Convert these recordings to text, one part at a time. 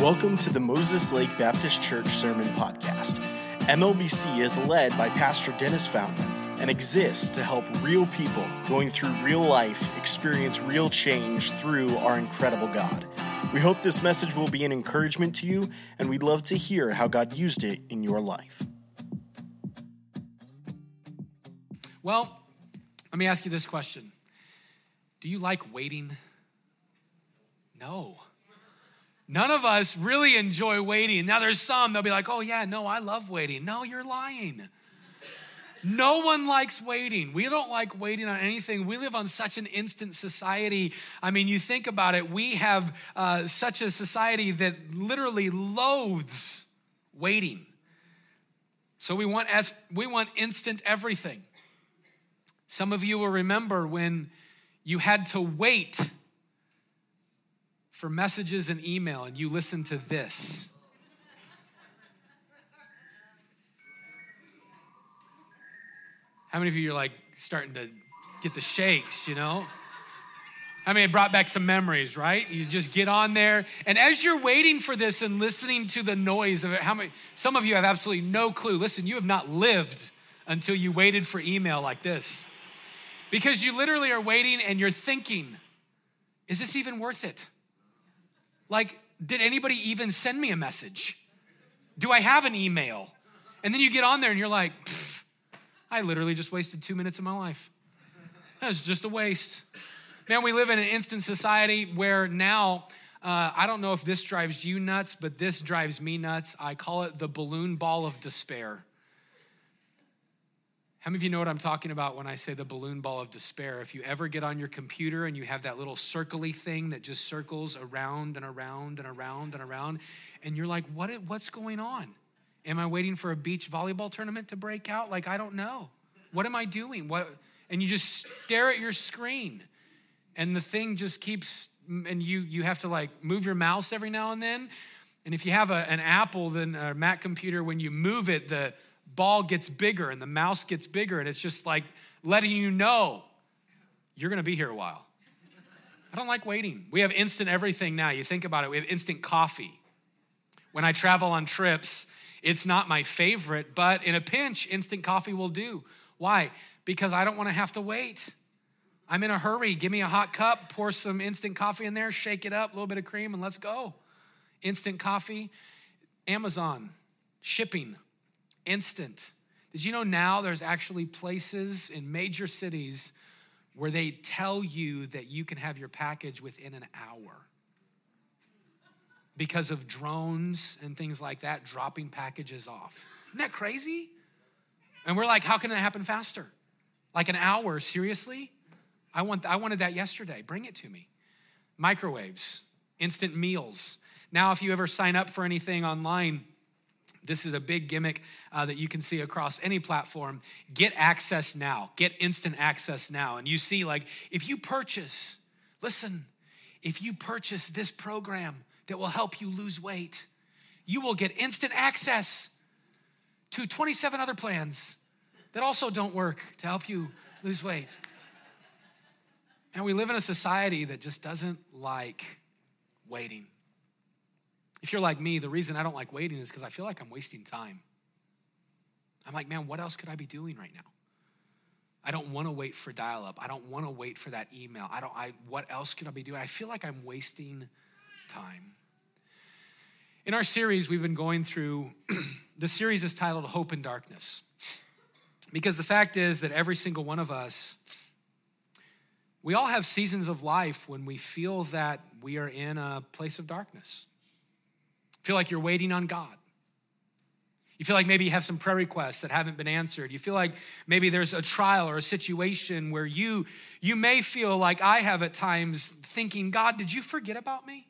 Welcome to the Moses Lake Baptist Church Sermon Podcast. MLBC is led by Pastor Dennis Fountain and exists to help real people going through real life experience real change through our incredible God. We hope this message will be an encouragement to you, and we'd love to hear how God used it in your life. Well, let me ask you this question Do you like waiting? No. None of us really enjoy waiting. Now, there's some, they'll be like, oh, yeah, no, I love waiting. No, you're lying. No one likes waiting. We don't like waiting on anything. We live on such an instant society. I mean, you think about it, we have uh, such a society that literally loathes waiting. So we want, as, we want instant everything. Some of you will remember when you had to wait for messages and email and you listen to this. How many of you are like starting to get the shakes, you know? I mean, it brought back some memories, right? You just get on there, and as you're waiting for this and listening to the noise of it, how many? Some of you have absolutely no clue. Listen, you have not lived until you waited for email like this, because you literally are waiting and you're thinking, "Is this even worth it?" Like, did anybody even send me a message? Do I have an email? And then you get on there and you're like, I literally just wasted two minutes of my life. That was just a waste. Man, we live in an instant society where now, uh, I don't know if this drives you nuts, but this drives me nuts. I call it the balloon ball of despair. How many of you know what I'm talking about when I say the balloon ball of despair? If you ever get on your computer and you have that little circly thing that just circles around and around and around and around, and you're like, what, what's going on? Am I waiting for a beach volleyball tournament to break out? Like, I don't know. What am I doing? What? And you just stare at your screen, and the thing just keeps, and you, you have to like move your mouse every now and then. And if you have a, an Apple, then a Mac computer, when you move it, the ball gets bigger and the mouse gets bigger, and it's just like letting you know you're gonna be here a while. I don't like waiting. We have instant everything now. You think about it, we have instant coffee. When I travel on trips, it's not my favorite, but in a pinch, instant coffee will do. Why? Because I don't wanna have to wait. I'm in a hurry. Give me a hot cup, pour some instant coffee in there, shake it up, a little bit of cream, and let's go. Instant coffee, Amazon, shipping, instant. Did you know now there's actually places in major cities where they tell you that you can have your package within an hour? Because of drones and things like that dropping packages off. Isn't that crazy? And we're like, how can that happen faster? Like an hour, seriously? I, want, I wanted that yesterday. Bring it to me. Microwaves, instant meals. Now, if you ever sign up for anything online, this is a big gimmick uh, that you can see across any platform. Get access now, get instant access now. And you see, like, if you purchase, listen, if you purchase this program that will help you lose weight, you will get instant access to 27 other plans that also don't work to help you lose weight. And we live in a society that just doesn't like waiting. If you're like me, the reason I don't like waiting is because I feel like I'm wasting time. I'm like, man, what else could I be doing right now? I don't want to wait for dial up. I don't want to wait for that email. I don't I what else could I be doing? I feel like I'm wasting time. In our series we've been going through the series is titled Hope in Darkness. Because the fact is that every single one of us we all have seasons of life when we feel that we are in a place of darkness feel like you're waiting on God. You feel like maybe you have some prayer requests that haven't been answered. You feel like maybe there's a trial or a situation where you you may feel like I have at times thinking, God, did you forget about me?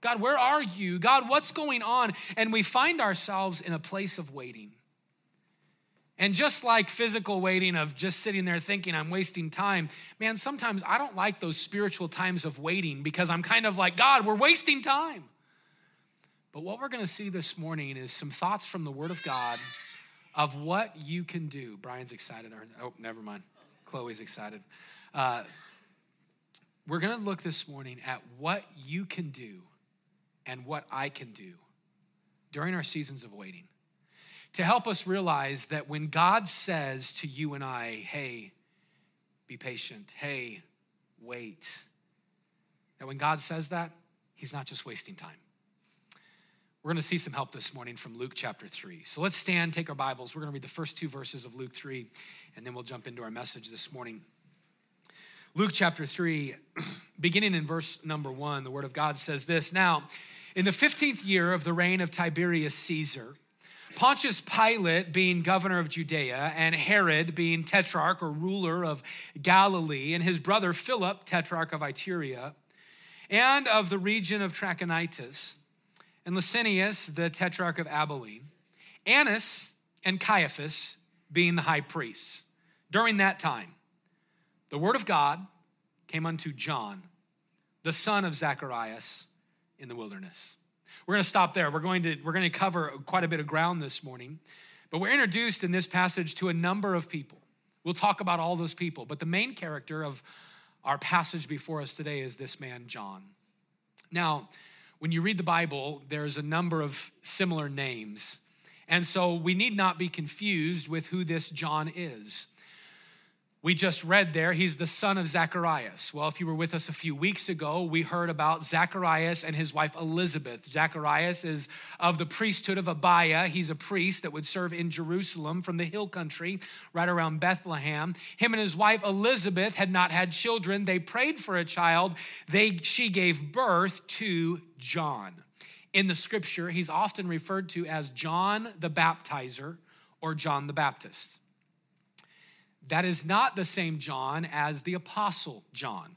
God, where are you? God, what's going on? And we find ourselves in a place of waiting. And just like physical waiting of just sitting there thinking I'm wasting time, man, sometimes I don't like those spiritual times of waiting because I'm kind of like, God, we're wasting time. But what we're going to see this morning is some thoughts from the Word of God of what you can do. Brian's excited. Oh, never mind. Chloe's excited. Uh, we're going to look this morning at what you can do and what I can do during our seasons of waiting to help us realize that when God says to you and I, hey, be patient, hey, wait, that when God says that, He's not just wasting time. We're going to see some help this morning from Luke chapter 3. So let's stand, take our Bibles. We're going to read the first two verses of Luke 3, and then we'll jump into our message this morning. Luke chapter 3, beginning in verse number 1, the Word of God says this Now, in the 15th year of the reign of Tiberius Caesar, Pontius Pilate being governor of Judea, and Herod being tetrarch or ruler of Galilee, and his brother Philip, tetrarch of Iturea, and of the region of Trachonitis, and Lysanias, the tetrarch of Abilene, Annas and Caiaphas being the high priests. During that time, the word of God came unto John, the son of Zacharias, in the wilderness. We're going to stop there. We're going to, we're going to cover quite a bit of ground this morning, but we're introduced in this passage to a number of people. We'll talk about all those people, but the main character of our passage before us today is this man, John. Now, when you read the Bible, there's a number of similar names. And so we need not be confused with who this John is. We just read there, he's the son of Zacharias. Well, if you were with us a few weeks ago, we heard about Zacharias and his wife Elizabeth. Zacharias is of the priesthood of Abiah. He's a priest that would serve in Jerusalem from the hill country, right around Bethlehem. Him and his wife Elizabeth had not had children. They prayed for a child. They, she gave birth to John. In the scripture, he's often referred to as John the Baptizer or John the Baptist. That is not the same John as the Apostle John,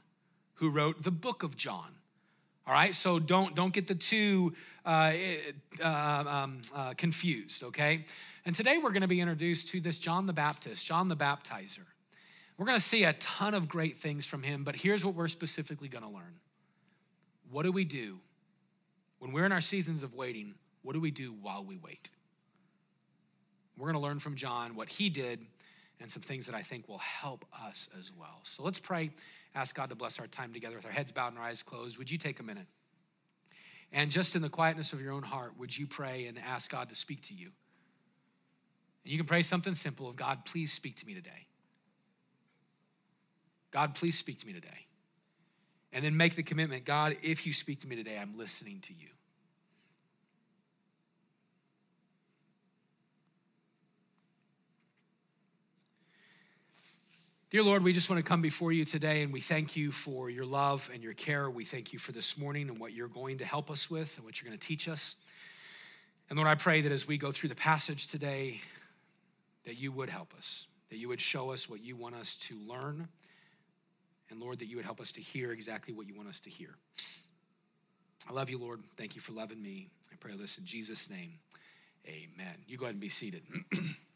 who wrote the book of John. All right, so don't, don't get the two uh, uh, um, uh, confused, okay? And today we're going to be introduced to this John the Baptist, John the Baptizer. We're going to see a ton of great things from him, but here's what we're specifically going to learn. What do we do when we're in our seasons of waiting? What do we do while we wait? We're going to learn from John what he did and some things that I think will help us as well. So let's pray, ask God to bless our time together with our heads bowed and our eyes closed. Would you take a minute? And just in the quietness of your own heart, would you pray and ask God to speak to you? And you can pray something simple of God, please speak to me today. God, please speak to me today. And then make the commitment God, if you speak to me today, I'm listening to you. Dear Lord, we just want to come before you today and we thank you for your love and your care. We thank you for this morning and what you're going to help us with and what you're going to teach us. And Lord, I pray that as we go through the passage today, that you would help us, that you would show us what you want us to learn, and Lord, that you would help us to hear exactly what you want us to hear. I love you, Lord. Thank you for loving me. I pray this in Jesus' name. Amen. You go ahead and be seated.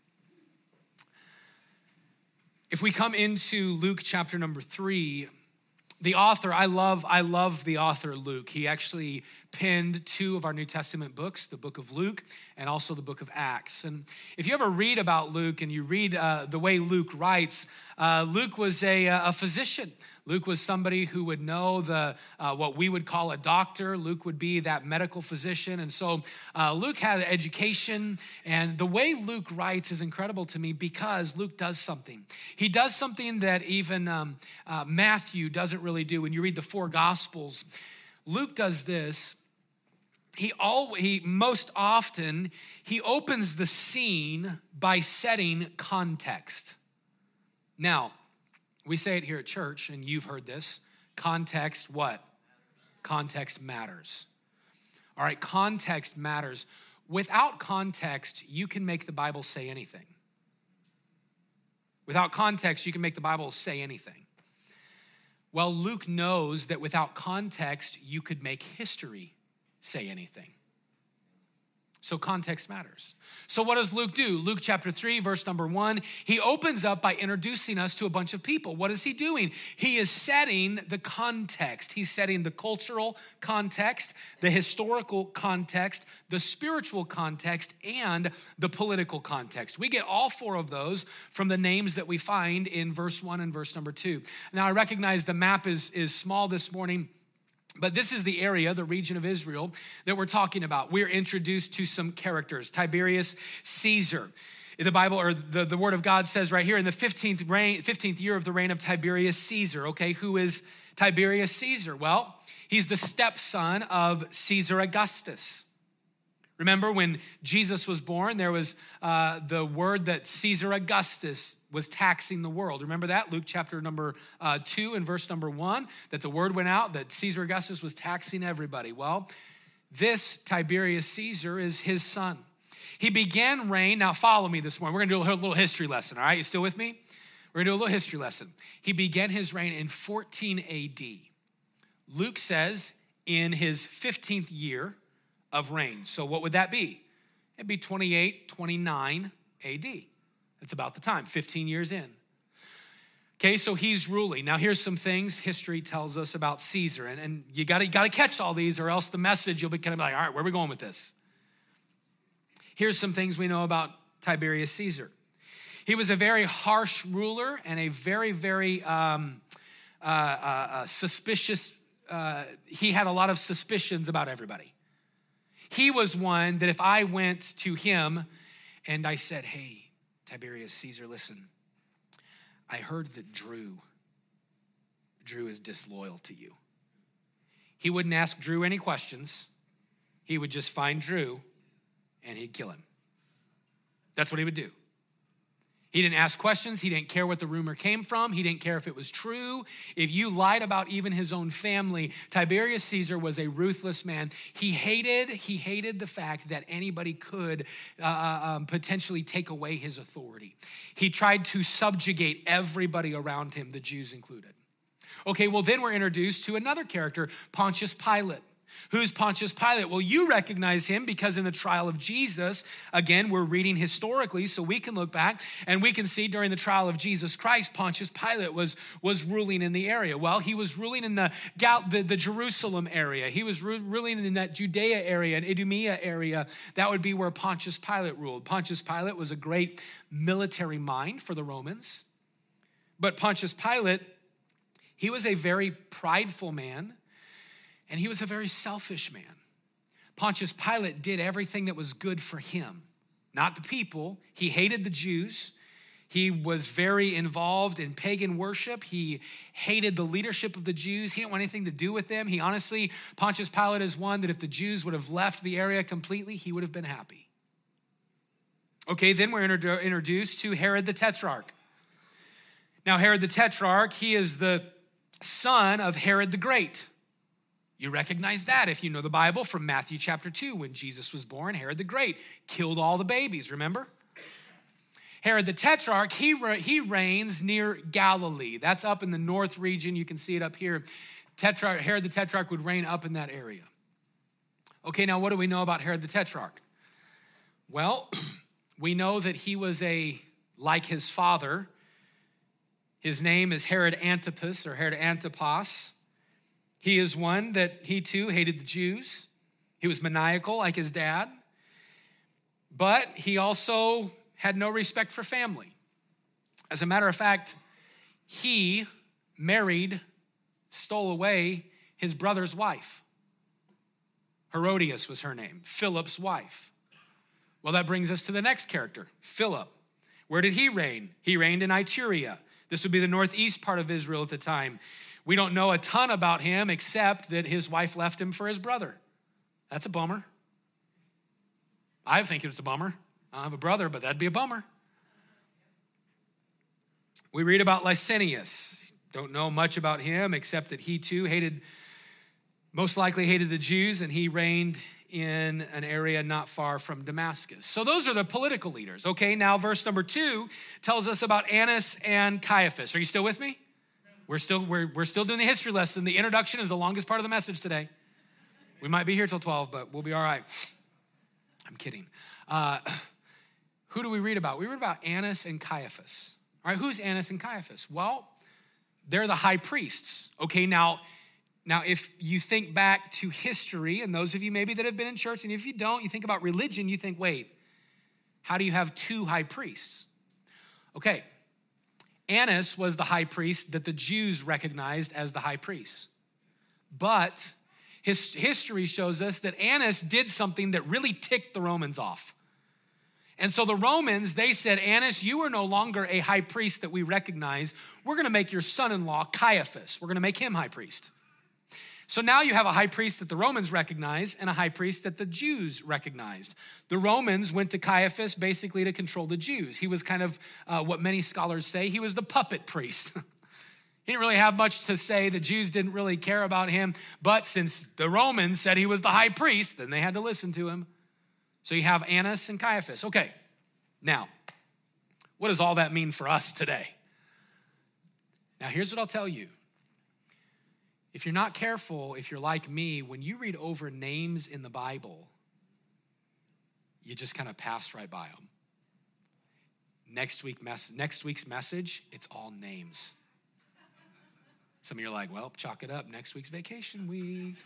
If we come into Luke chapter number three, the author, I love, I love the author Luke. He actually penned two of our New Testament books, the book of Luke and also the book of Acts. And if you ever read about Luke and you read uh, the way Luke writes, uh, Luke was a, uh, a physician. Luke was somebody who would know the uh, what we would call a doctor. Luke would be that medical physician, and so uh, Luke had education. And the way Luke writes is incredible to me because Luke does something. He does something that even um, uh, Matthew doesn't really do. When you read the four Gospels, Luke does this. He, all, he most often he opens the scene by setting context. Now, we say it here at church, and you've heard this context, what? Context matters. All right, context matters. Without context, you can make the Bible say anything. Without context, you can make the Bible say anything. Well, Luke knows that without context, you could make history say anything. So context matters. So what does Luke do? Luke chapter 3, verse number 1, he opens up by introducing us to a bunch of people. What is he doing? He is setting the context. He's setting the cultural context, the historical context, the spiritual context, and the political context. We get all four of those from the names that we find in verse 1 and verse number 2. Now I recognize the map is, is small this morning But this is the area, the region of Israel that we're talking about. We're introduced to some characters Tiberius Caesar. The Bible or the, the Word of God says right here in the 15th, reign, 15th year of the reign of Tiberius Caesar. Okay, who is Tiberius Caesar? Well, he's the stepson of Caesar Augustus. Remember when Jesus was born, there was uh, the word that Caesar Augustus was taxing the world. Remember that? Luke chapter number uh, two and verse number one, that the word went out that Caesar Augustus was taxing everybody. Well, this Tiberius Caesar is his son. He began reign. Now, follow me this morning. We're going to do a little history lesson, all right? You still with me? We're going to do a little history lesson. He began his reign in 14 AD. Luke says in his 15th year, of reign. So what would that be? It'd be 28, 29 AD. It's about the time, 15 years in. Okay, so he's ruling. Now, here's some things history tells us about Caesar, and, and you gotta, gotta catch all these, or else the message you'll be kind of like, all right, where are we going with this? Here's some things we know about Tiberius Caesar. He was a very harsh ruler and a very, very um, uh, uh, uh, suspicious, uh, he had a lot of suspicions about everybody. He was one that if I went to him and I said, Hey, Tiberius Caesar, listen, I heard that Drew, Drew is disloyal to you. He wouldn't ask Drew any questions. He would just find Drew and he'd kill him. That's what he would do. He didn't ask questions. He didn't care what the rumor came from. He didn't care if it was true. If you lied about even his own family, Tiberius Caesar was a ruthless man. He hated, he hated the fact that anybody could uh, uh, um, potentially take away his authority. He tried to subjugate everybody around him, the Jews included. Okay, well, then we're introduced to another character, Pontius Pilate. Who's Pontius Pilate? Well, you recognize him because in the trial of Jesus, again, we're reading historically, so we can look back and we can see during the trial of Jesus Christ, Pontius Pilate was, was ruling in the area. Well, he was ruling in the, the, the Jerusalem area, he was ruling in that Judea area and Idumea area. That would be where Pontius Pilate ruled. Pontius Pilate was a great military mind for the Romans. But Pontius Pilate, he was a very prideful man and he was a very selfish man. Pontius Pilate did everything that was good for him, not the people. He hated the Jews. He was very involved in pagan worship. He hated the leadership of the Jews. He didn't want anything to do with them. He honestly, Pontius Pilate is one that if the Jews would have left the area completely, he would have been happy. Okay, then we're introduced to Herod the Tetrarch. Now, Herod the Tetrarch, he is the son of Herod the Great. You recognize that if you know the Bible from Matthew chapter 2. When Jesus was born, Herod the Great killed all the babies, remember? Herod the Tetrarch, he, he reigns near Galilee. That's up in the north region. You can see it up here. Tetrarch, Herod the Tetrarch would reign up in that area. Okay, now what do we know about Herod the Tetrarch? Well, we know that he was a, like his father, his name is Herod Antipas or Herod Antipas. He is one that he too hated the Jews. He was maniacal like his dad, but he also had no respect for family. As a matter of fact, he married, stole away his brother's wife. Herodias was her name, Philip's wife. Well, that brings us to the next character, Philip. Where did he reign? He reigned in Iturea. This would be the northeast part of Israel at the time. We don't know a ton about him except that his wife left him for his brother. That's a bummer. I think it's a bummer. I have a brother, but that'd be a bummer. We read about Lysanias. Don't know much about him except that he too hated, most likely hated the Jews, and he reigned in an area not far from Damascus. So those are the political leaders. Okay, now verse number two tells us about Annas and Caiaphas. Are you still with me? We're still, we're, we're still doing the history lesson. The introduction is the longest part of the message today. We might be here till 12, but we'll be all right. I'm kidding. Uh, who do we read about? We read about Annas and Caiaphas. All right, who's Annas and Caiaphas? Well, they're the high priests. Okay, now, now if you think back to history, and those of you maybe that have been in church, and if you don't, you think about religion, you think, wait, how do you have two high priests? Okay, Annas was the high priest that the Jews recognized as the high priest. But His, history shows us that Annas did something that really ticked the Romans off. And so the Romans, they said, Annas, you are no longer a high priest that we recognize. We're going to make your son in law Caiaphas. We're going to make him high priest. So now you have a high priest that the Romans recognize and a high priest that the Jews recognized. The Romans went to Caiaphas basically to control the Jews. He was kind of uh, what many scholars say, he was the puppet priest. he didn't really have much to say. The Jews didn't really care about him. But since the Romans said he was the high priest, then they had to listen to him. So you have Annas and Caiaphas. Okay, now, what does all that mean for us today? Now, here's what I'll tell you if you're not careful, if you're like me, when you read over names in the Bible, you just kind of pass right by them. Next, week mes- next week's message, it's all names. Some of you are like, well, chalk it up. Next week's vacation week.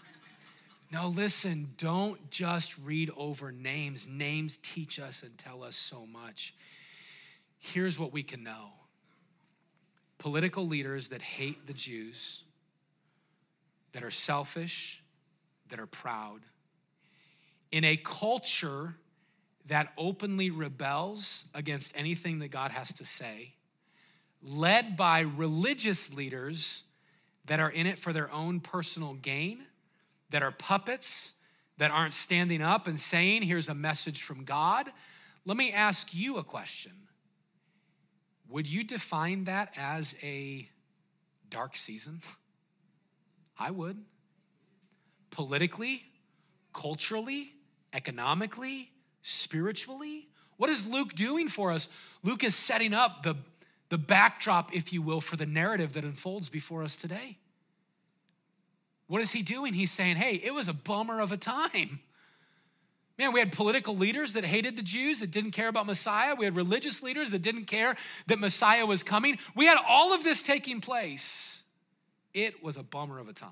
No, listen, don't just read over names. Names teach us and tell us so much. Here's what we can know political leaders that hate the Jews that are selfish, that are proud. In a culture that openly rebels against anything that God has to say, led by religious leaders that are in it for their own personal gain, that are puppets, that aren't standing up and saying, Here's a message from God. Let me ask you a question. Would you define that as a dark season? I would. Politically, culturally, economically, spiritually. What is Luke doing for us? Luke is setting up the, the backdrop, if you will, for the narrative that unfolds before us today. What is he doing? He's saying, hey, it was a bummer of a time. Man, we had political leaders that hated the Jews, that didn't care about Messiah. We had religious leaders that didn't care that Messiah was coming. We had all of this taking place. It was a bummer of a time.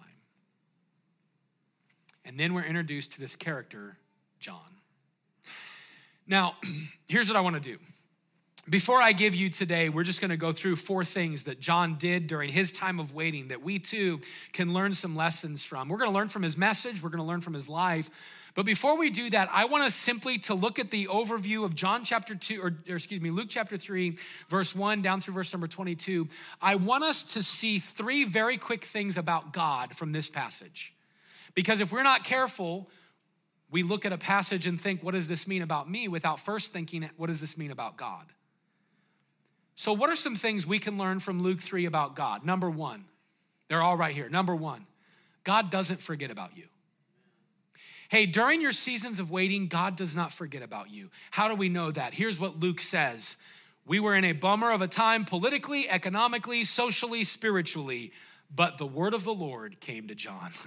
And then we're introduced to this character, John. Now, here's what I want to do. Before I give you today, we're just going to go through four things that John did during his time of waiting that we too can learn some lessons from. We're going to learn from his message, we're going to learn from his life, but before we do that, I want us simply to look at the overview of John chapter 2, or, or, excuse me, Luke chapter 3, verse 1 down through verse number 22. I want us to see three very quick things about God from this passage. Because if we're not careful, we look at a passage and think, what does this mean about me? without first thinking, what does this mean about God? So, what are some things we can learn from Luke 3 about God? Number one, they're all right here. Number one, God doesn't forget about you. Hey, during your seasons of waiting, God does not forget about you. How do we know that? Here's what Luke says We were in a bummer of a time politically, economically, socially, spiritually, but the word of the Lord came to John.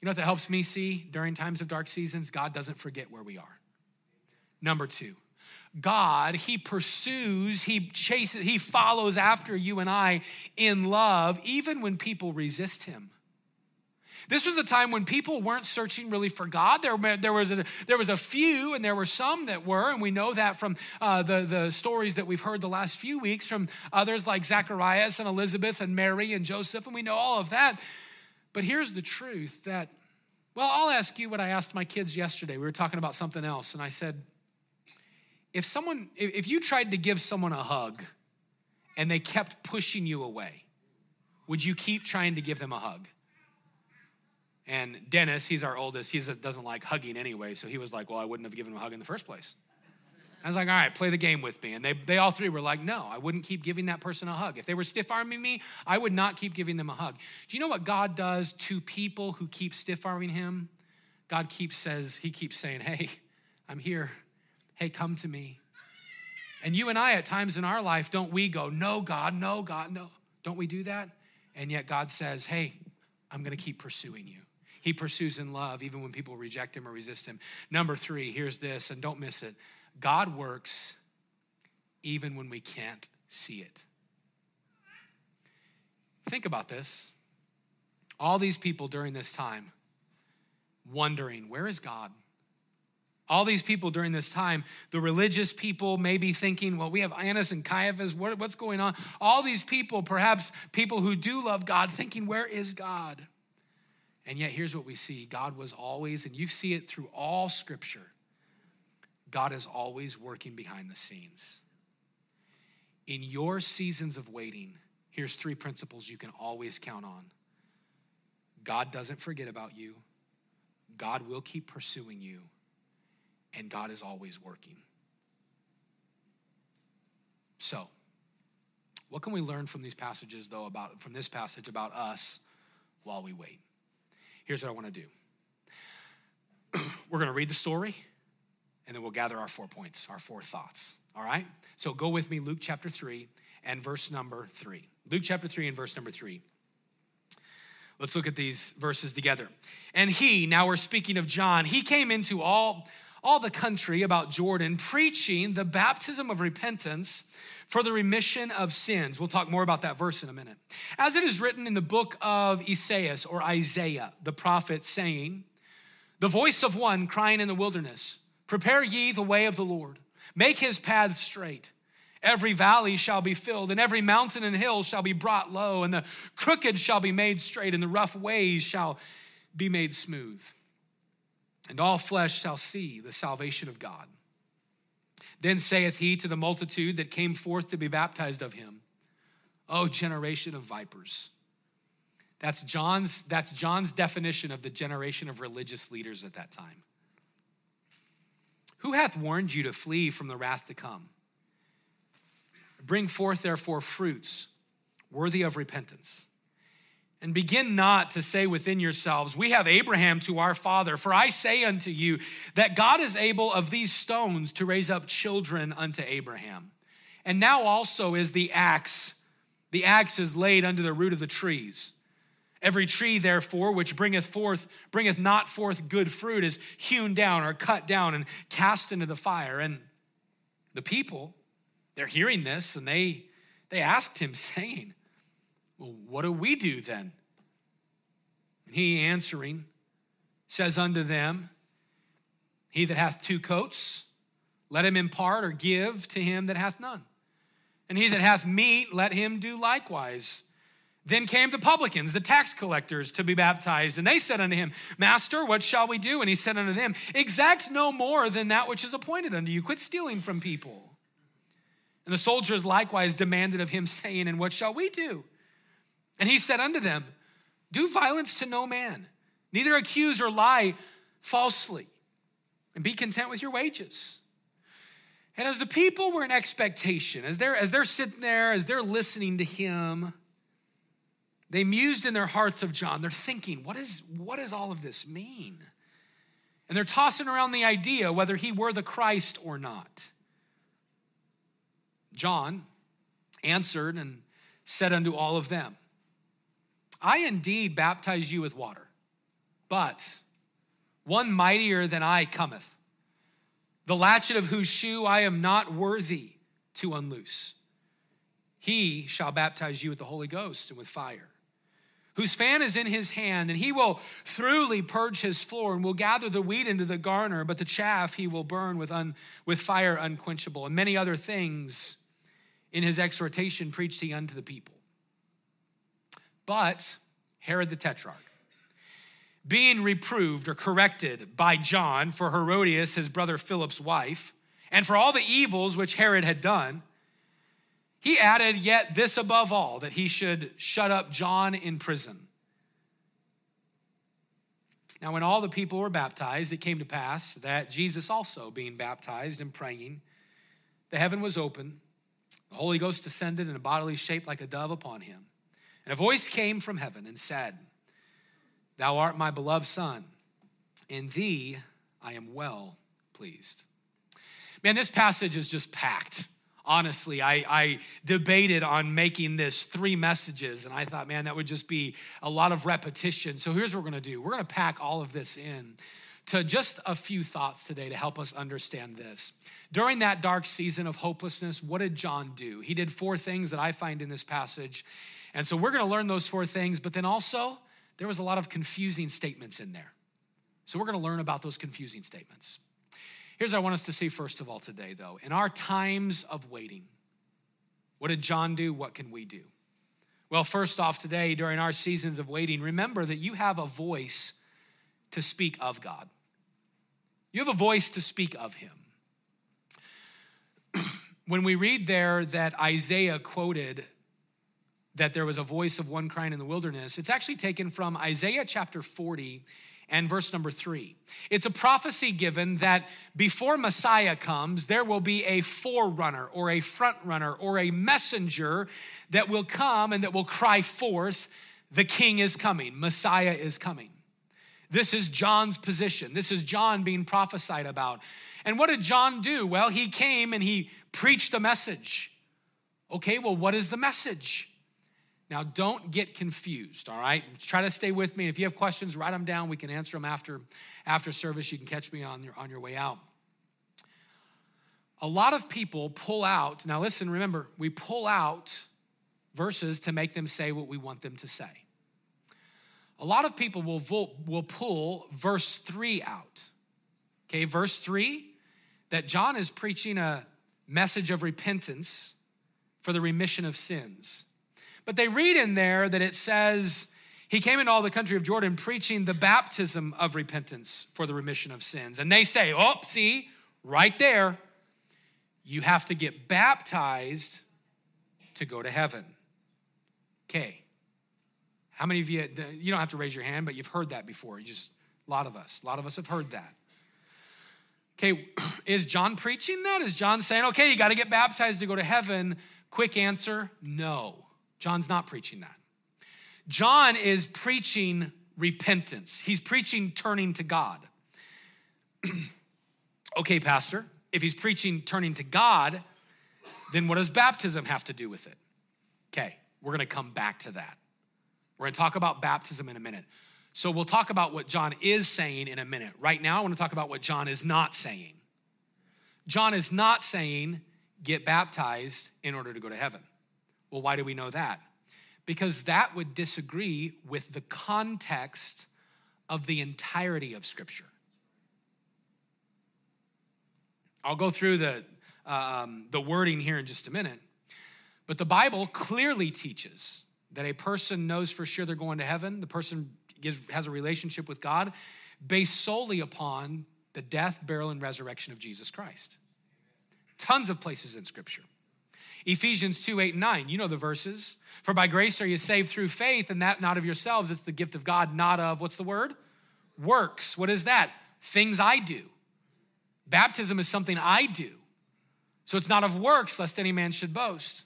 You know what that helps me see during times of dark seasons? God doesn't forget where we are. Number two, God, He pursues, He chases, He follows after you and I in love, even when people resist Him. This was a time when people weren't searching really for God. There, there, was, a, there was a few, and there were some that were, and we know that from uh, the, the stories that we've heard the last few weeks from others like Zacharias and Elizabeth and Mary and Joseph, and we know all of that. But here's the truth that, well, I'll ask you what I asked my kids yesterday. We were talking about something else, and I said, if someone, if you tried to give someone a hug and they kept pushing you away, would you keep trying to give them a hug? And Dennis, he's our oldest, he doesn't like hugging anyway. So he was like, Well, I wouldn't have given him a hug in the first place. I was like, All right, play the game with me. And they, they all three were like, No, I wouldn't keep giving that person a hug. If they were stiff arming me, I would not keep giving them a hug. Do you know what God does to people who keep stiff arming him? God keeps says, He keeps saying, Hey, I'm here. Hey, come to me. And you and I, at times in our life, don't we go, No, God, no, God, no. Don't we do that? And yet God says, Hey, I'm to keep pursuing you. He pursues in love even when people reject him or resist him. Number three, here's this, and don't miss it God works even when we can't see it. Think about this. All these people during this time wondering, where is God? All these people during this time, the religious people may be thinking, well, we have Annas and Caiaphas, what, what's going on? All these people, perhaps people who do love God, thinking, where is God? And yet, here's what we see God was always, and you see it through all scripture, God is always working behind the scenes. In your seasons of waiting, here's three principles you can always count on God doesn't forget about you, God will keep pursuing you, and God is always working. So, what can we learn from these passages, though, about from this passage about us while we wait? Here's what I want to do. We're going to read the story, and then we'll gather our four points, our four thoughts. All right? So go with me, Luke chapter 3 and verse number 3. Luke chapter 3 and verse number 3. Let's look at these verses together. And he, now we're speaking of John, he came into all, all the country about Jordan, preaching the baptism of repentance for the remission of sins. We'll talk more about that verse in a minute. As it is written in the book of Isaiah or Isaiah, the prophet, saying, The voice of one crying in the wilderness, Prepare ye the way of the Lord, make his paths straight. Every valley shall be filled, and every mountain and hill shall be brought low, and the crooked shall be made straight, and the rough ways shall be made smooth. And all flesh shall see the salvation of God. Then saith he to the multitude that came forth to be baptized of him, O generation of vipers. That's John's, that's John's definition of the generation of religious leaders at that time. Who hath warned you to flee from the wrath to come? Bring forth, therefore, fruits worthy of repentance. And begin not to say within yourselves, We have Abraham to our father. For I say unto you that God is able of these stones to raise up children unto Abraham. And now also is the axe, the axe is laid under the root of the trees. Every tree, therefore, which bringeth forth, bringeth not forth good fruit, is hewn down or cut down and cast into the fire. And the people, they're hearing this, and they they asked him, saying, well, what do we do then? And he answering says unto them, He that hath two coats, let him impart or give to him that hath none. And he that hath meat, let him do likewise. Then came the publicans, the tax collectors, to be baptized. And they said unto him, Master, what shall we do? And he said unto them, Exact no more than that which is appointed unto you. Quit stealing from people. And the soldiers likewise demanded of him, saying, And what shall we do? And he said unto them, Do violence to no man, neither accuse or lie falsely, and be content with your wages. And as the people were in expectation, as they're, as they're sitting there, as they're listening to him, they mused in their hearts of John. They're thinking, what, is, what does all of this mean? And they're tossing around the idea whether he were the Christ or not. John answered and said unto all of them, I indeed baptize you with water, but one mightier than I cometh, the latchet of whose shoe I am not worthy to unloose. He shall baptize you with the Holy Ghost and with fire, whose fan is in his hand, and he will thoroughly purge his floor and will gather the wheat into the garner, but the chaff he will burn with, un, with fire unquenchable, and many other things in his exhortation preached he unto the people. But Herod the Tetrarch, being reproved or corrected by John for Herodias, his brother Philip's wife, and for all the evils which Herod had done, he added yet this above all that he should shut up John in prison. Now, when all the people were baptized, it came to pass that Jesus also, being baptized and praying, the heaven was open, the Holy Ghost descended in a bodily shape like a dove upon him. And a voice came from heaven and said, Thou art my beloved Son, in thee I am well pleased. Man, this passage is just packed. Honestly, I, I debated on making this three messages, and I thought, man, that would just be a lot of repetition. So here's what we're gonna do we're gonna pack all of this in to just a few thoughts today to help us understand this. During that dark season of hopelessness, what did John do? He did four things that I find in this passage. And so we're going to learn those four things, but then also there was a lot of confusing statements in there. So we're going to learn about those confusing statements. Here's what I want us to see first of all today, though. In our times of waiting, what did John do? What can we do? Well, first off, today, during our seasons of waiting, remember that you have a voice to speak of God. You have a voice to speak of Him. when we read there that Isaiah quoted that there was a voice of one crying in the wilderness, it's actually taken from Isaiah chapter 40 and verse number three. It's a prophecy given that before Messiah comes, there will be a forerunner or a front runner or a messenger that will come and that will cry forth, The king is coming, Messiah is coming. This is John's position. This is John being prophesied about. And what did John do? Well, he came and he preached a message. Okay, well, what is the message? Now, don't get confused, all right? Try to stay with me. If you have questions, write them down. We can answer them after, after service. You can catch me on your, on your way out. A lot of people pull out, now listen, remember, we pull out verses to make them say what we want them to say. A lot of people will, will pull verse 3 out. Okay, verse 3 that John is preaching a message of repentance for the remission of sins. But they read in there that it says, he came into all the country of Jordan preaching the baptism of repentance for the remission of sins. And they say, oh, see, right there, you have to get baptized to go to heaven. Okay. How many of you, you don't have to raise your hand, but you've heard that before. You just, a lot of us, a lot of us have heard that. Okay, is John preaching that? Is John saying, okay, you got to get baptized to go to heaven? Quick answer no. John's not preaching that. John is preaching repentance, he's preaching turning to God. okay, Pastor, if he's preaching turning to God, then what does baptism have to do with it? Okay, we're gonna come back to that. We're gonna talk about baptism in a minute. So we'll talk about what John is saying in a minute. Right now, I wanna talk about what John is not saying. John is not saying, get baptized in order to go to heaven. Well, why do we know that? Because that would disagree with the context of the entirety of Scripture. I'll go through the, um, the wording here in just a minute. But the Bible clearly teaches that a person knows for sure they're going to heaven, the person gives, has a relationship with God based solely upon the death, burial, and resurrection of Jesus Christ. Tons of places in Scripture. Ephesians 2 8 and 9, you know the verses. For by grace are you saved through faith, and that not of yourselves. It's the gift of God, not of, what's the word? Works. What is that? Things I do. Baptism is something I do. So it's not of works, lest any man should boast.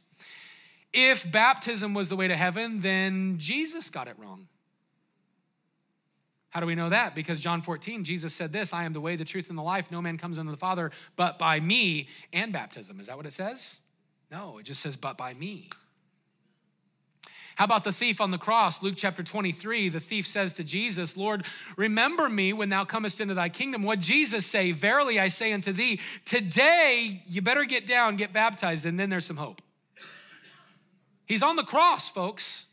If baptism was the way to heaven, then Jesus got it wrong. How do we know that? Because John 14, Jesus said this I am the way, the truth, and the life. No man comes unto the Father but by me and baptism. Is that what it says? No, it just says, but by me. How about the thief on the cross? Luke chapter 23, the thief says to Jesus, Lord, remember me when thou comest into thy kingdom. What Jesus say? Verily I say unto thee, today you better get down, get baptized, and then there's some hope. He's on the cross, folks.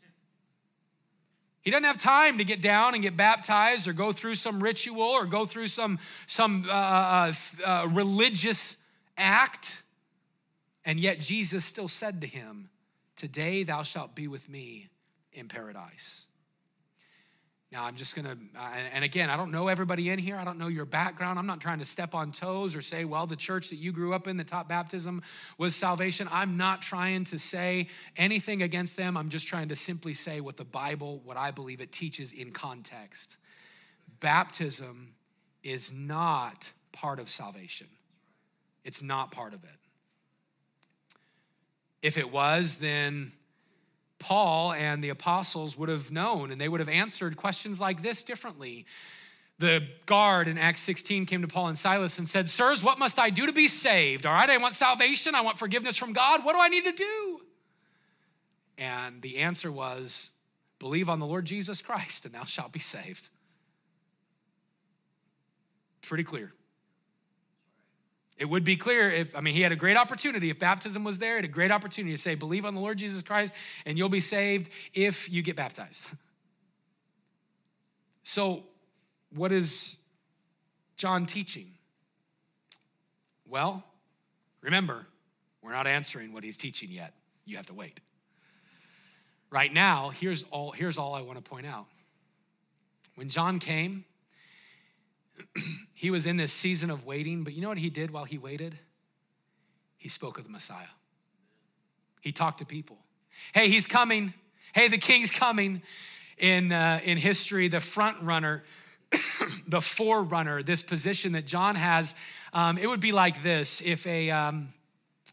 He doesn't have time to get down and get baptized or go through some ritual or go through some, some uh, uh, uh, religious act. And yet Jesus still said to him, Today thou shalt be with me in paradise. Now, I'm just gonna, and again, I don't know everybody in here. I don't know your background. I'm not trying to step on toes or say, well, the church that you grew up in, the top baptism was salvation. I'm not trying to say anything against them. I'm just trying to simply say what the Bible, what I believe it teaches in context. Baptism is not part of salvation, it's not part of it. If it was, then Paul and the apostles would have known and they would have answered questions like this differently. The guard in Acts 16 came to Paul and Silas and said, Sirs, what must I do to be saved? All right, I want salvation. I want forgiveness from God. What do I need to do? And the answer was, Believe on the Lord Jesus Christ, and thou shalt be saved. Pretty clear. It would be clear if, I mean, he had a great opportunity. If baptism was there, he had a great opportunity to say, believe on the Lord Jesus Christ and you'll be saved if you get baptized. so, what is John teaching? Well, remember, we're not answering what he's teaching yet. You have to wait. Right now, here's all, here's all I want to point out. When John came, he was in this season of waiting, but you know what he did while he waited? He spoke of the Messiah. He talked to people. Hey, he's coming. Hey, the king's coming. In, uh, in history, the front runner, the forerunner, this position that John has, um, it would be like this if a. Um,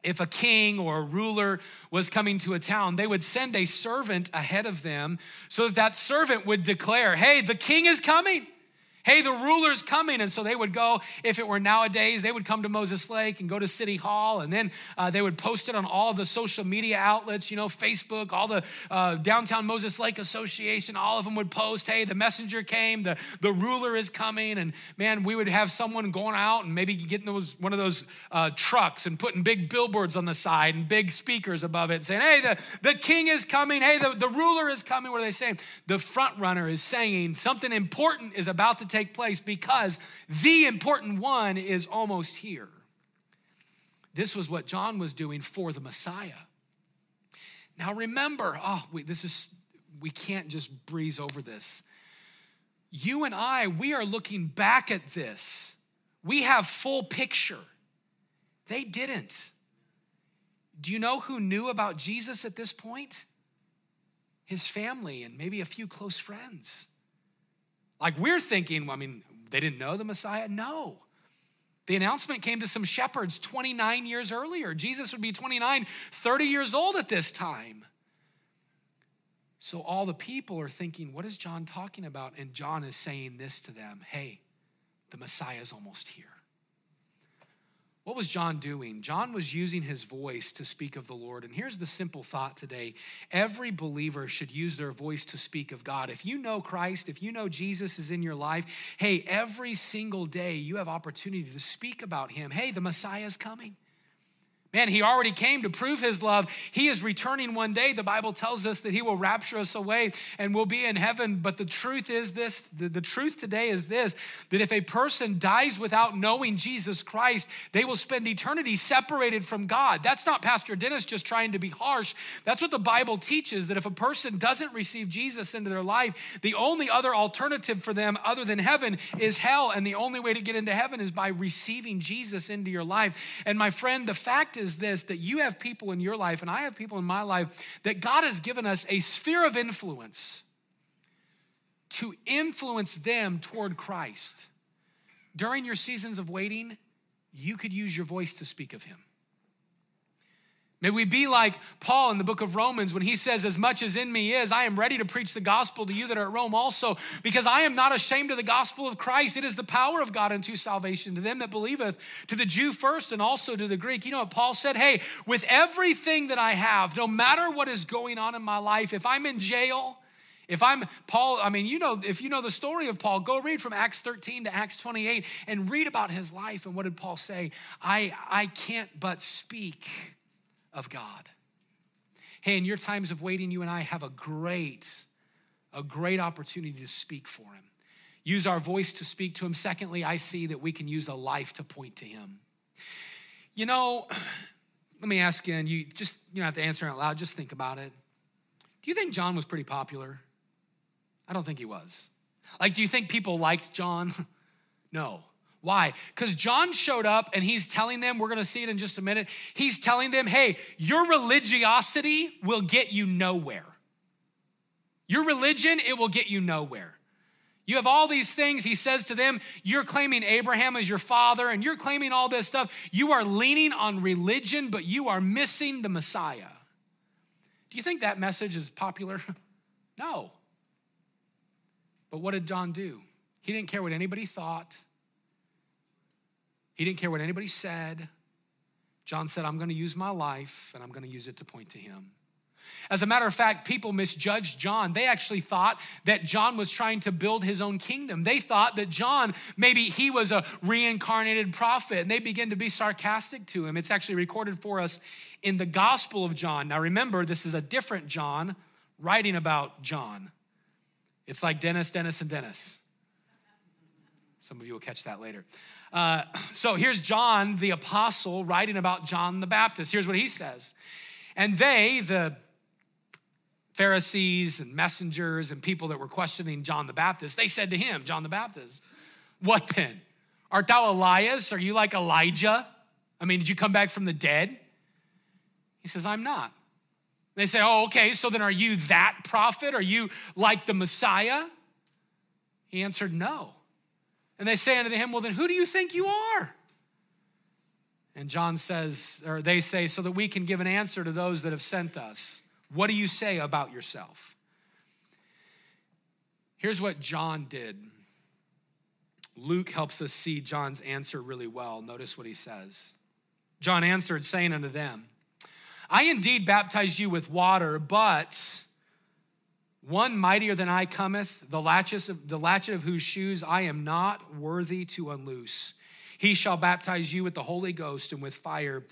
if a king or a ruler was coming to a town, they would send a servant ahead of them so that that servant would declare, Hey, the king is coming. Hey, the ruler's coming. And so they would go, if it were nowadays, they would come to Moses Lake and go to City Hall, and then uh, they would post it on all the social media outlets, you know, Facebook, all the uh, Downtown Moses Lake Association, all of them would post, hey, the messenger came, the, the ruler is coming. And man, we would have someone going out and maybe getting those, one of those uh, trucks and putting big billboards on the side and big speakers above it saying, hey, the, the king is coming. Hey, the, the ruler is coming. What are they saying? The front runner is saying something important is about to take place because the important one is almost here. This was what John was doing for the Messiah. Now remember, oh, wait, this is, we can't just breeze over this. You and I, we are looking back at this. We have full picture. They didn't. Do you know who knew about Jesus at this point? His family and maybe a few close friends. Like we're thinking, I mean, they didn't know the Messiah? No. The announcement came to some shepherds 29 years earlier. Jesus would be 29, 30 years old at this time. So all the people are thinking, what is John talking about? And John is saying this to them hey, the Messiah is almost here. What was John doing? John was using his voice to speak of the Lord. And here's the simple thought today every believer should use their voice to speak of God. If you know Christ, if you know Jesus is in your life, hey, every single day you have opportunity to speak about him. Hey, the Messiah is coming. Man, he already came to prove his love. He is returning one day. The Bible tells us that he will rapture us away and we'll be in heaven. But the truth is this the, the, truth today is this that if a person dies without knowing Jesus Christ, they will spend eternity separated from God. That's not Pastor Dennis just trying to be harsh. That's what the Bible teaches that if a person doesn't receive Jesus into their life, the only other alternative for them other than heaven is hell. And the only way to get into heaven is by receiving Jesus into your life. And my friend, the fact is this that you have people in your life, and I have people in my life, that God has given us a sphere of influence to influence them toward Christ. During your seasons of waiting, you could use your voice to speak of Him. May we be like Paul in the book of Romans when he says, As much as in me is, I am ready to preach the gospel to you that are at Rome also, because I am not ashamed of the gospel of Christ. It is the power of God unto salvation to them that believeth, to the Jew first and also to the Greek. You know what Paul said? Hey, with everything that I have, no matter what is going on in my life, if I'm in jail, if I'm Paul, I mean, you know, if you know the story of Paul, go read from Acts 13 to Acts 28 and read about his life. And what did Paul say? I, I can't but speak of God. Hey, in your times of waiting, you and I have a great, a great opportunity to speak for Him. Use our voice to speak to Him. Secondly, I see that we can use a life to point to Him. You know, let me ask you, and you just you don't have to answer out loud, just think about it. Do you think John was pretty popular? I don't think he was. Like, do you think people liked John? no. Why? Because John showed up and he's telling them, we're gonna see it in just a minute. He's telling them, hey, your religiosity will get you nowhere. Your religion, it will get you nowhere. You have all these things. He says to them, You're claiming Abraham as your father and you're claiming all this stuff. You are leaning on religion, but you are missing the Messiah. Do you think that message is popular? no. But what did John do? He didn't care what anybody thought. He didn't care what anybody said. John said, I'm going to use my life and I'm going to use it to point to him. As a matter of fact, people misjudged John. They actually thought that John was trying to build his own kingdom. They thought that John, maybe he was a reincarnated prophet, and they began to be sarcastic to him. It's actually recorded for us in the Gospel of John. Now remember, this is a different John writing about John. It's like Dennis, Dennis, and Dennis. Some of you will catch that later. Uh, so here's John the apostle writing about John the Baptist. Here's what he says. And they, the Pharisees and messengers and people that were questioning John the Baptist, they said to him, John the Baptist, What then? Art thou Elias? Are you like Elijah? I mean, did you come back from the dead? He says, I'm not. They say, Oh, okay, so then are you that prophet? Are you like the Messiah? He answered, No. And they say unto him, Well, then who do you think you are? And John says, or they say, so that we can give an answer to those that have sent us. What do you say about yourself? Here's what John did. Luke helps us see John's answer really well. Notice what he says. John answered, saying unto them, I indeed baptize you with water, but one mightier than I cometh, the latchet of, the latchet of whose shoes I am not worthy to unloose. He shall baptize you with the Holy Ghost and with fire,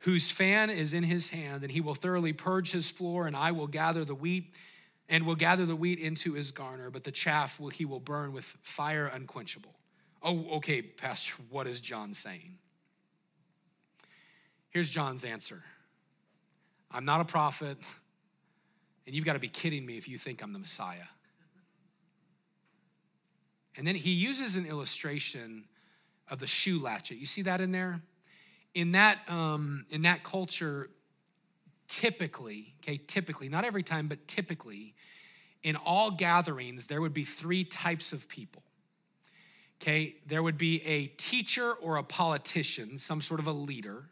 whose fan is in his hand, and he will thoroughly purge his floor, and I will gather the wheat and will gather the wheat into his garner, but the chaff will he will burn with fire unquenchable. Oh, okay, Pastor, what is John saying? Here's John's answer. I'm not a prophet, and you've got to be kidding me if you think I'm the Messiah. And then he uses an illustration of the shoe latchet. You see that in there? In that, um, in that culture, typically, okay, typically, not every time, but typically, in all gatherings, there would be three types of people. Okay, there would be a teacher or a politician, some sort of a leader.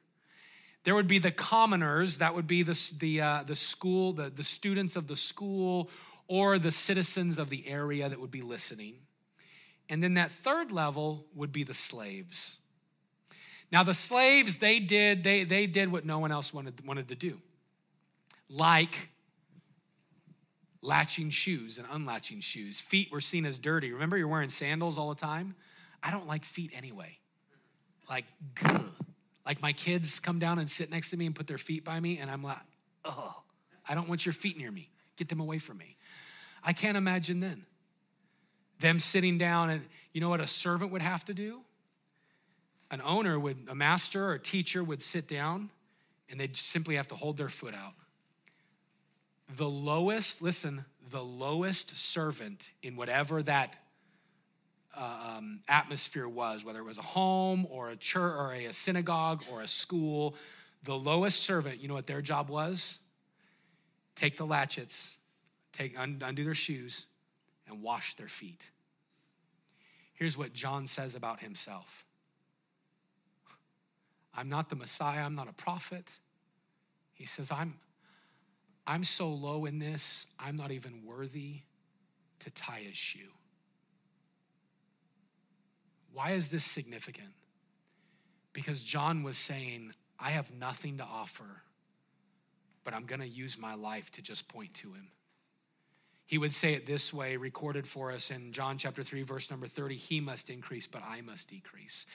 There would be the commoners, that would be the, the, uh, the school, the, the students of the school, or the citizens of the area that would be listening. And then that third level would be the slaves. Now, the slaves, they did, they, they did what no one else wanted, wanted to do. Like latching shoes and unlatching shoes. Feet were seen as dirty. Remember, you're wearing sandals all the time? I don't like feet anyway. Like. Like my kids come down and sit next to me and put their feet by me, and I'm like, oh, I don't want your feet near me. Get them away from me. I can't imagine then them sitting down and you know what a servant would have to do? An owner would, a master or a teacher would sit down and they'd simply have to hold their foot out. The lowest, listen, the lowest servant in whatever that uh, um, atmosphere was, whether it was a home or a church or a, a synagogue or a school, the lowest servant, you know what their job was? Take the latchets, take undo their shoes, and wash their feet. Here's what John says about himself I'm not the Messiah, I'm not a prophet. He says, I'm, I'm so low in this, I'm not even worthy to tie his shoe. Why is this significant? Because John was saying, I have nothing to offer, but I'm going to use my life to just point to him. He would say it this way, recorded for us in John chapter 3, verse number 30 He must increase, but I must decrease.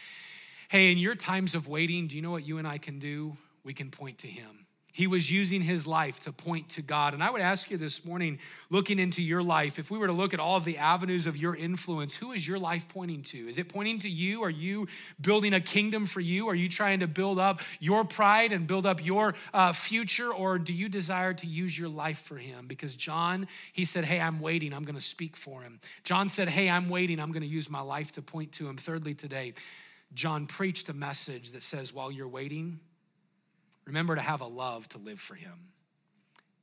Hey, in your times of waiting, do you know what you and I can do? We can point to Him. He was using his life to point to God. And I would ask you this morning, looking into your life, if we were to look at all of the avenues of your influence, who is your life pointing to? Is it pointing to you? Are you building a kingdom for you? Are you trying to build up your pride and build up your uh, future? Or do you desire to use your life for him? Because John, he said, Hey, I'm waiting. I'm going to speak for him. John said, Hey, I'm waiting. I'm going to use my life to point to him. Thirdly, today, John preached a message that says, While you're waiting, Remember to have a love to live for Him.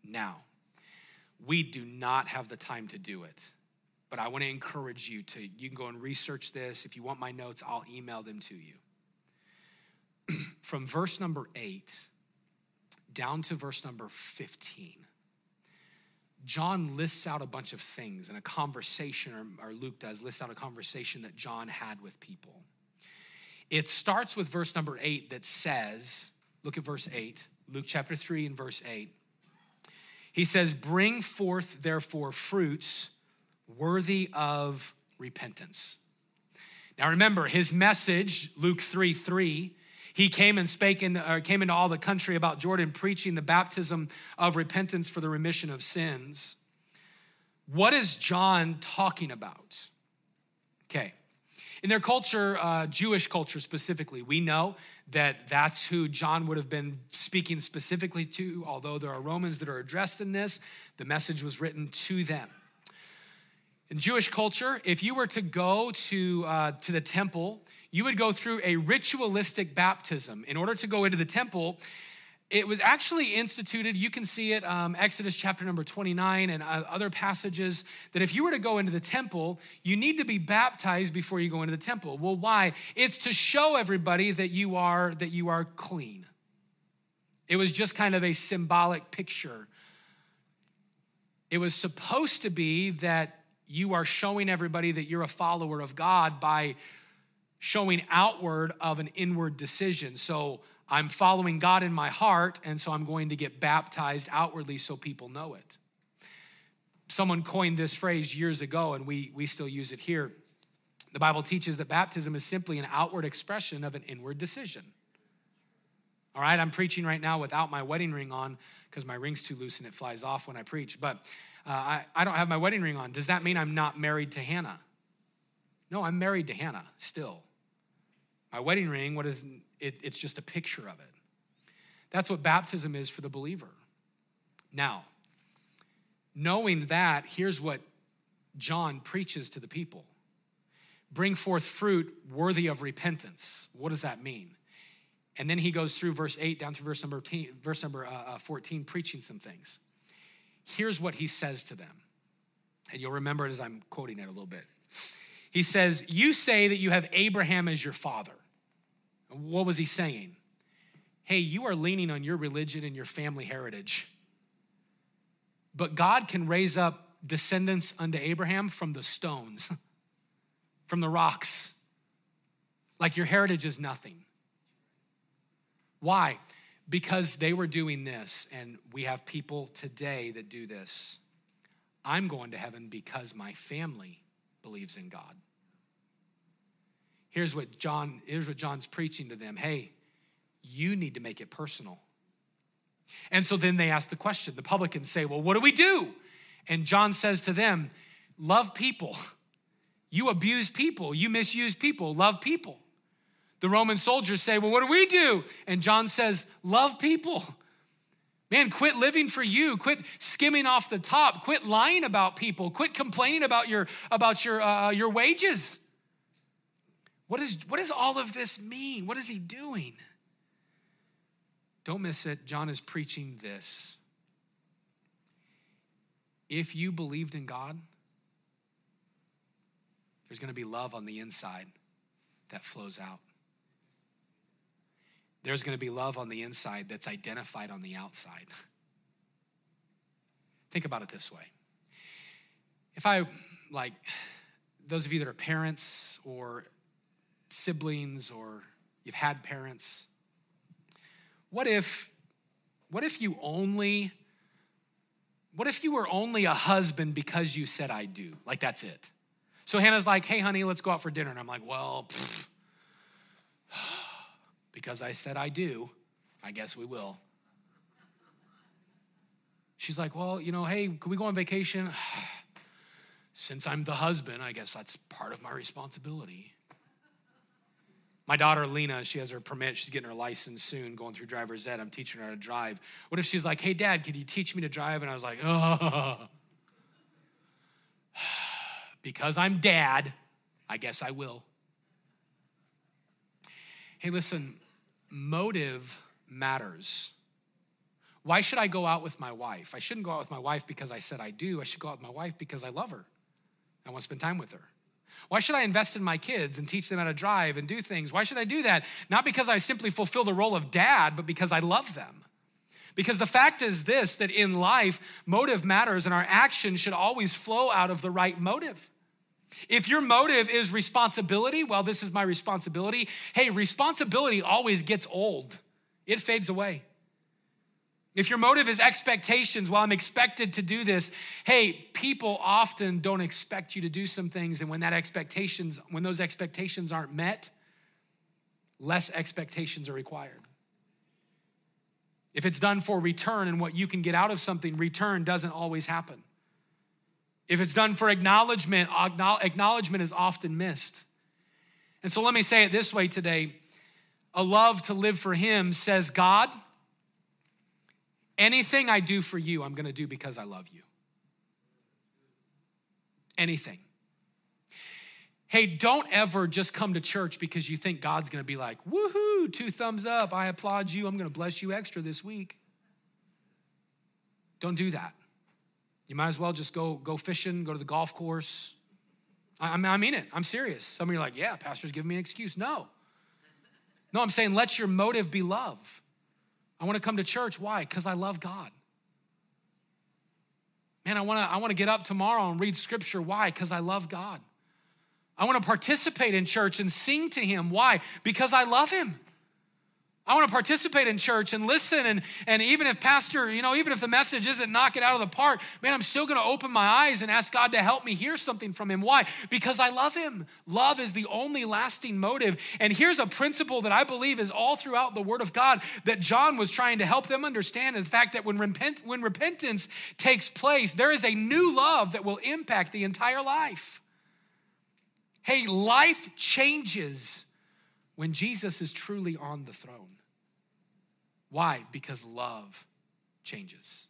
Now, we do not have the time to do it, but I want to encourage you to, you can go and research this. If you want my notes, I'll email them to you. From verse number eight down to verse number 15. John lists out a bunch of things in a conversation, or, or, Luke does, lists out a conversation that John had with people. It starts with verse number eight that says, Look at verse 8, Luke chapter 3 and verse 8. He says, Bring forth, therefore, fruits worthy of repentance. Now remember, his message, Luke 3 3, he came and spake in, or came into all the country about Jordan, preaching the baptism of repentance for the remission of sins. What is John talking about? Okay, In their culture, uh, Jewish culture specifically, we know that that's who John would have been speaking specifically to, although there are Romans that are addressed in this, the message was written to them. In Jewish culture, if you were to go to, uh, to the temple, you would go through a ritualistic baptism. In order to go into the temple, it was actually instituted you can see it um, exodus chapter number 29 and uh, other passages that if you were to go into the temple you need to be baptized before you go into the temple. Well why? It's to show everybody that you are that you are clean. It was just kind of a symbolic picture. It was supposed to be that you are showing everybody that you're a follower of god by showing outward of an inward decision. So I'm following God in my heart, and so I'm going to get baptized outwardly so people know it. Someone coined this phrase years ago, and we, we still use it here. The Bible teaches that baptism is simply an outward expression of an inward decision. All right, I'm preaching right now without my wedding ring on because my ring's too loose and it flies off when I preach. But uh, I, I don't have my wedding ring on. Does that mean I'm not married to Hannah? No, I'm married to Hannah still. My wedding ring, what is it, it's just a picture of it. That's what baptism is for the believer. Now, knowing that, here's what John preaches to the people bring forth fruit worthy of repentance. What does that mean? And then he goes through verse 8 down through verse number, 10, verse number uh, uh, 14, preaching some things. Here's what he says to them. And you'll remember it as I'm quoting it a little bit. He says, You say that you have Abraham as your father. What was he saying? Hey, you are leaning on your religion and your family heritage. But God can raise up descendants unto Abraham from the stones, from the rocks. Like your heritage is nothing. Why? Because they were doing this, and we have people today that do this. I'm going to heaven because my family believes in God. Here's what John, here's what John's preaching to them. Hey, you need to make it personal. And so then they ask the question. The publicans say, Well, what do we do? And John says to them, Love people. You abuse people. You misuse people. Love people. The Roman soldiers say, Well, what do we do? And John says, Love people. Man, quit living for you. Quit skimming off the top. Quit lying about people. Quit complaining about your, about your, uh, your wages. What, is, what does all of this mean? What is he doing? Don't miss it. John is preaching this. If you believed in God, there's going to be love on the inside that flows out. There's going to be love on the inside that's identified on the outside. Think about it this way. If I, like, those of you that are parents or siblings or you've had parents. What if what if you only what if you were only a husband because you said I do? Like that's it. So Hannah's like, "Hey honey, let's go out for dinner." And I'm like, "Well, pfft, because I said I do, I guess we will." She's like, "Well, you know, hey, could we go on vacation?" Since I'm the husband, I guess that's part of my responsibility. My daughter Lena, she has her permit. She's getting her license soon, going through driver's ed. I'm teaching her how to drive. What if she's like, hey, dad, could you teach me to drive? And I was like, oh. because I'm dad, I guess I will. Hey, listen, motive matters. Why should I go out with my wife? I shouldn't go out with my wife because I said I do. I should go out with my wife because I love her. I want to spend time with her. Why should I invest in my kids and teach them how to drive and do things? Why should I do that? Not because I simply fulfill the role of dad, but because I love them. Because the fact is this that in life, motive matters and our action should always flow out of the right motive. If your motive is responsibility, well, this is my responsibility. Hey, responsibility always gets old, it fades away. If your motive is expectations, well, I'm expected to do this. Hey, people often don't expect you to do some things, and when that expectations, when those expectations aren't met, less expectations are required. If it's done for return and what you can get out of something, return doesn't always happen. If it's done for acknowledgement, acknowledgement is often missed. And so let me say it this way today a love to live for Him says, God, anything I do for you, I'm going to do because I love you. Anything. Hey, don't ever just come to church because you think God's gonna be like, woohoo, two thumbs up, I applaud you, I'm gonna bless you extra this week. Don't do that. You might as well just go, go fishing, go to the golf course. I, I mean it, I'm serious. Some of you are like, yeah, pastor's giving me an excuse. No. No, I'm saying let your motive be love. I wanna come to church. Why? Because I love God. Man, I wanna, I wanna get up tomorrow and read scripture. Why? Because I love God. I want to participate in church and sing to him. Why? Because I love him. I want to participate in church and listen. And, and even if, Pastor, you know, even if the message isn't knock it out of the park, man, I'm still going to open my eyes and ask God to help me hear something from Him. Why? Because I love Him. Love is the only lasting motive. And here's a principle that I believe is all throughout the Word of God that John was trying to help them understand. The fact that when, repent, when repentance takes place, there is a new love that will impact the entire life. Hey, life changes when Jesus is truly on the throne. Why? Because love changes.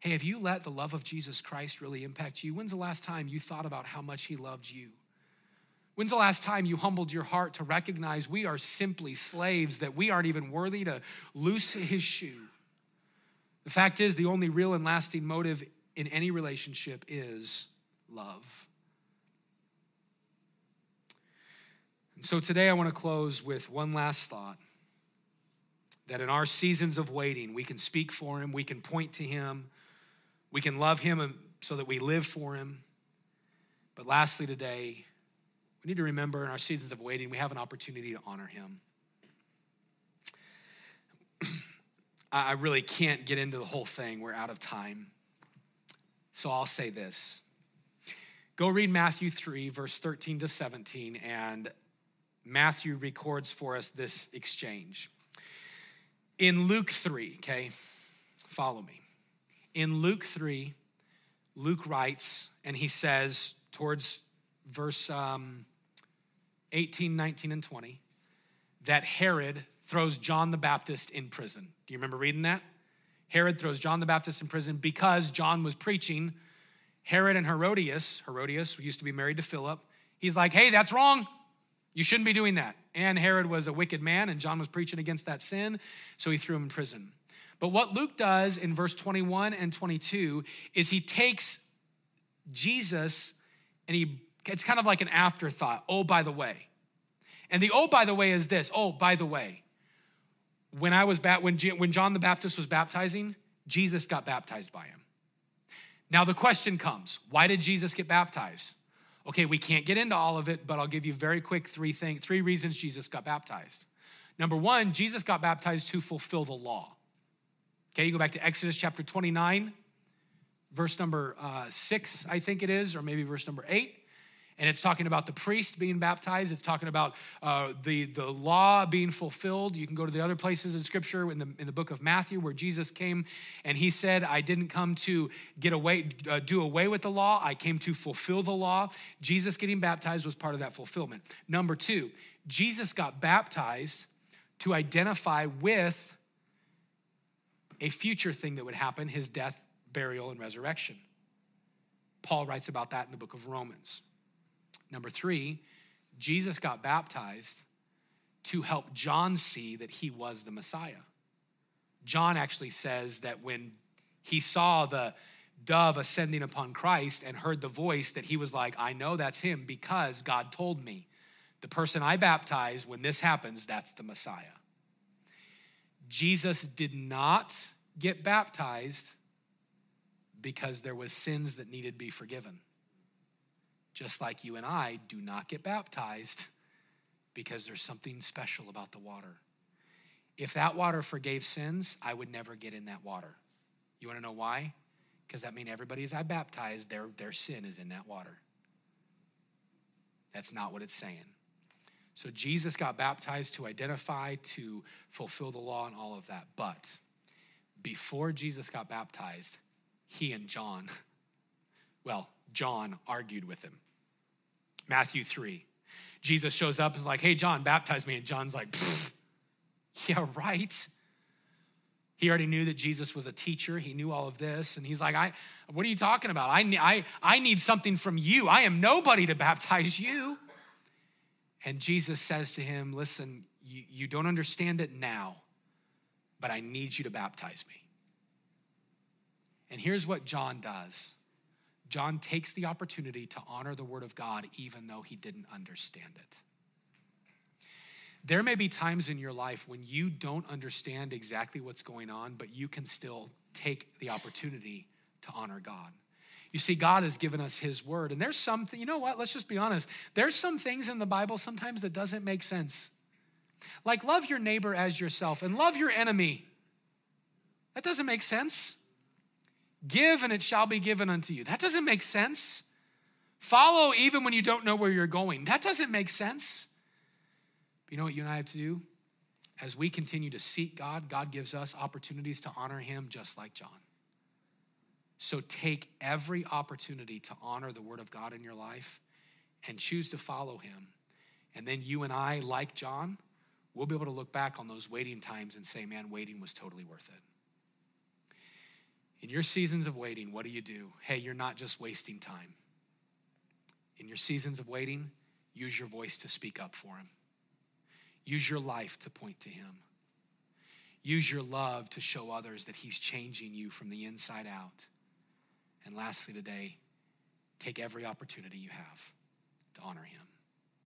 Hey, have you let the love of Jesus Christ really impact you? When's the last time you thought about how much he loved you? When's the last time you humbled your heart to recognize we are simply slaves, that we aren't even worthy to loose his shoe? The fact is, the only real and lasting motive in any relationship is love. And so today I want to close with one last thought that in our seasons of waiting, we can speak for him, we can point to him, we can love him so that we live for him. But lastly, today, we need to remember in our seasons of waiting, we have an opportunity to honor him. I really can't get into the whole thing, we're out of time. So I'll say this. Go read Matthew 3, verse 13 to 17, and Matthew records for us this exchange. In Luke 3, okay, follow me. In Luke 3, Luke writes, and he says towards verse um, 18, 19, and 20, that Herod throws John the Baptist in prison. Do you remember reading that? Herod throws John the Baptist in prison because John was preaching. Herod and Herodias, Herodias used to be married to Philip, he's like, hey, that's wrong. You shouldn't be doing that. And Herod was a wicked man, and John was preaching against that sin, so he threw him in prison. But what Luke does in verse 21 and 22 is he takes Jesus and he, it's kind of like an afterthought. Oh, by the way. And the oh, by the way is this oh, by the way. When I was when, when John the Baptist was baptizing, Jesus got baptized by him. Now the question comes why did Jesus get baptized? Okay, we can't get into all of it, but I'll give you very quick three things, three reasons Jesus got baptized. Number one, Jesus got baptized to fulfill the law. Okay, you go back to Exodus chapter 29, verse number uh, six, I think it is, or maybe verse number eight and it's talking about the priest being baptized. It's talking about uh, the, the law being fulfilled. You can go to the other places in Scripture in the, in the book of Matthew where Jesus came and he said, I didn't come to get away, uh, do away with the law. I came to fulfill the law. Jesus getting baptized was part of that fulfillment. Number two, Jesus got baptized to identify with a future thing that would happen his death, burial, and resurrection. Paul writes about that in the book of Romans. Number three, Jesus got baptized to help John see that he was the Messiah. John actually says that when he saw the dove ascending upon Christ and heard the voice, that he was like, I know that's him because God told me. The person I baptize, when this happens, that's the Messiah. Jesus did not get baptized because there was sins that needed to be forgiven just like you and I do not get baptized because there's something special about the water. If that water forgave sins, I would never get in that water. You want to know why? Because that means everybody as I baptized, their, their sin is in that water. That's not what it's saying. So Jesus got baptized to identify, to fulfill the law, and all of that. But before Jesus got baptized, he and John, well, John argued with him. Matthew 3. Jesus shows up and is like, hey, John, baptize me. And John's like, yeah, right. He already knew that Jesus was a teacher. He knew all of this. And he's like, I, what are you talking about? I, I, I need something from you. I am nobody to baptize you. And Jesus says to him, Listen, you, you don't understand it now, but I need you to baptize me. And here's what John does John takes the opportunity to honor the word of God even though he didn't understand it. There may be times in your life when you don't understand exactly what's going on, but you can still take the opportunity to honor God. You see, God has given us His word. And there's something, you know what? Let's just be honest. There's some things in the Bible sometimes that doesn't make sense. Like love your neighbor as yourself and love your enemy. That doesn't make sense. Give and it shall be given unto you. That doesn't make sense. Follow even when you don't know where you're going. That doesn't make sense. But you know what you and I have to do? As we continue to seek God, God gives us opportunities to honor Him just like John. So take every opportunity to honor the Word of God in your life and choose to follow Him. And then you and I, like John, we'll be able to look back on those waiting times and say, man, waiting was totally worth it. In your seasons of waiting, what do you do? Hey, you're not just wasting time. In your seasons of waiting, use your voice to speak up for Him. Use your life to point to Him. Use your love to show others that He's changing you from the inside out. And lastly, today, take every opportunity you have to honor him.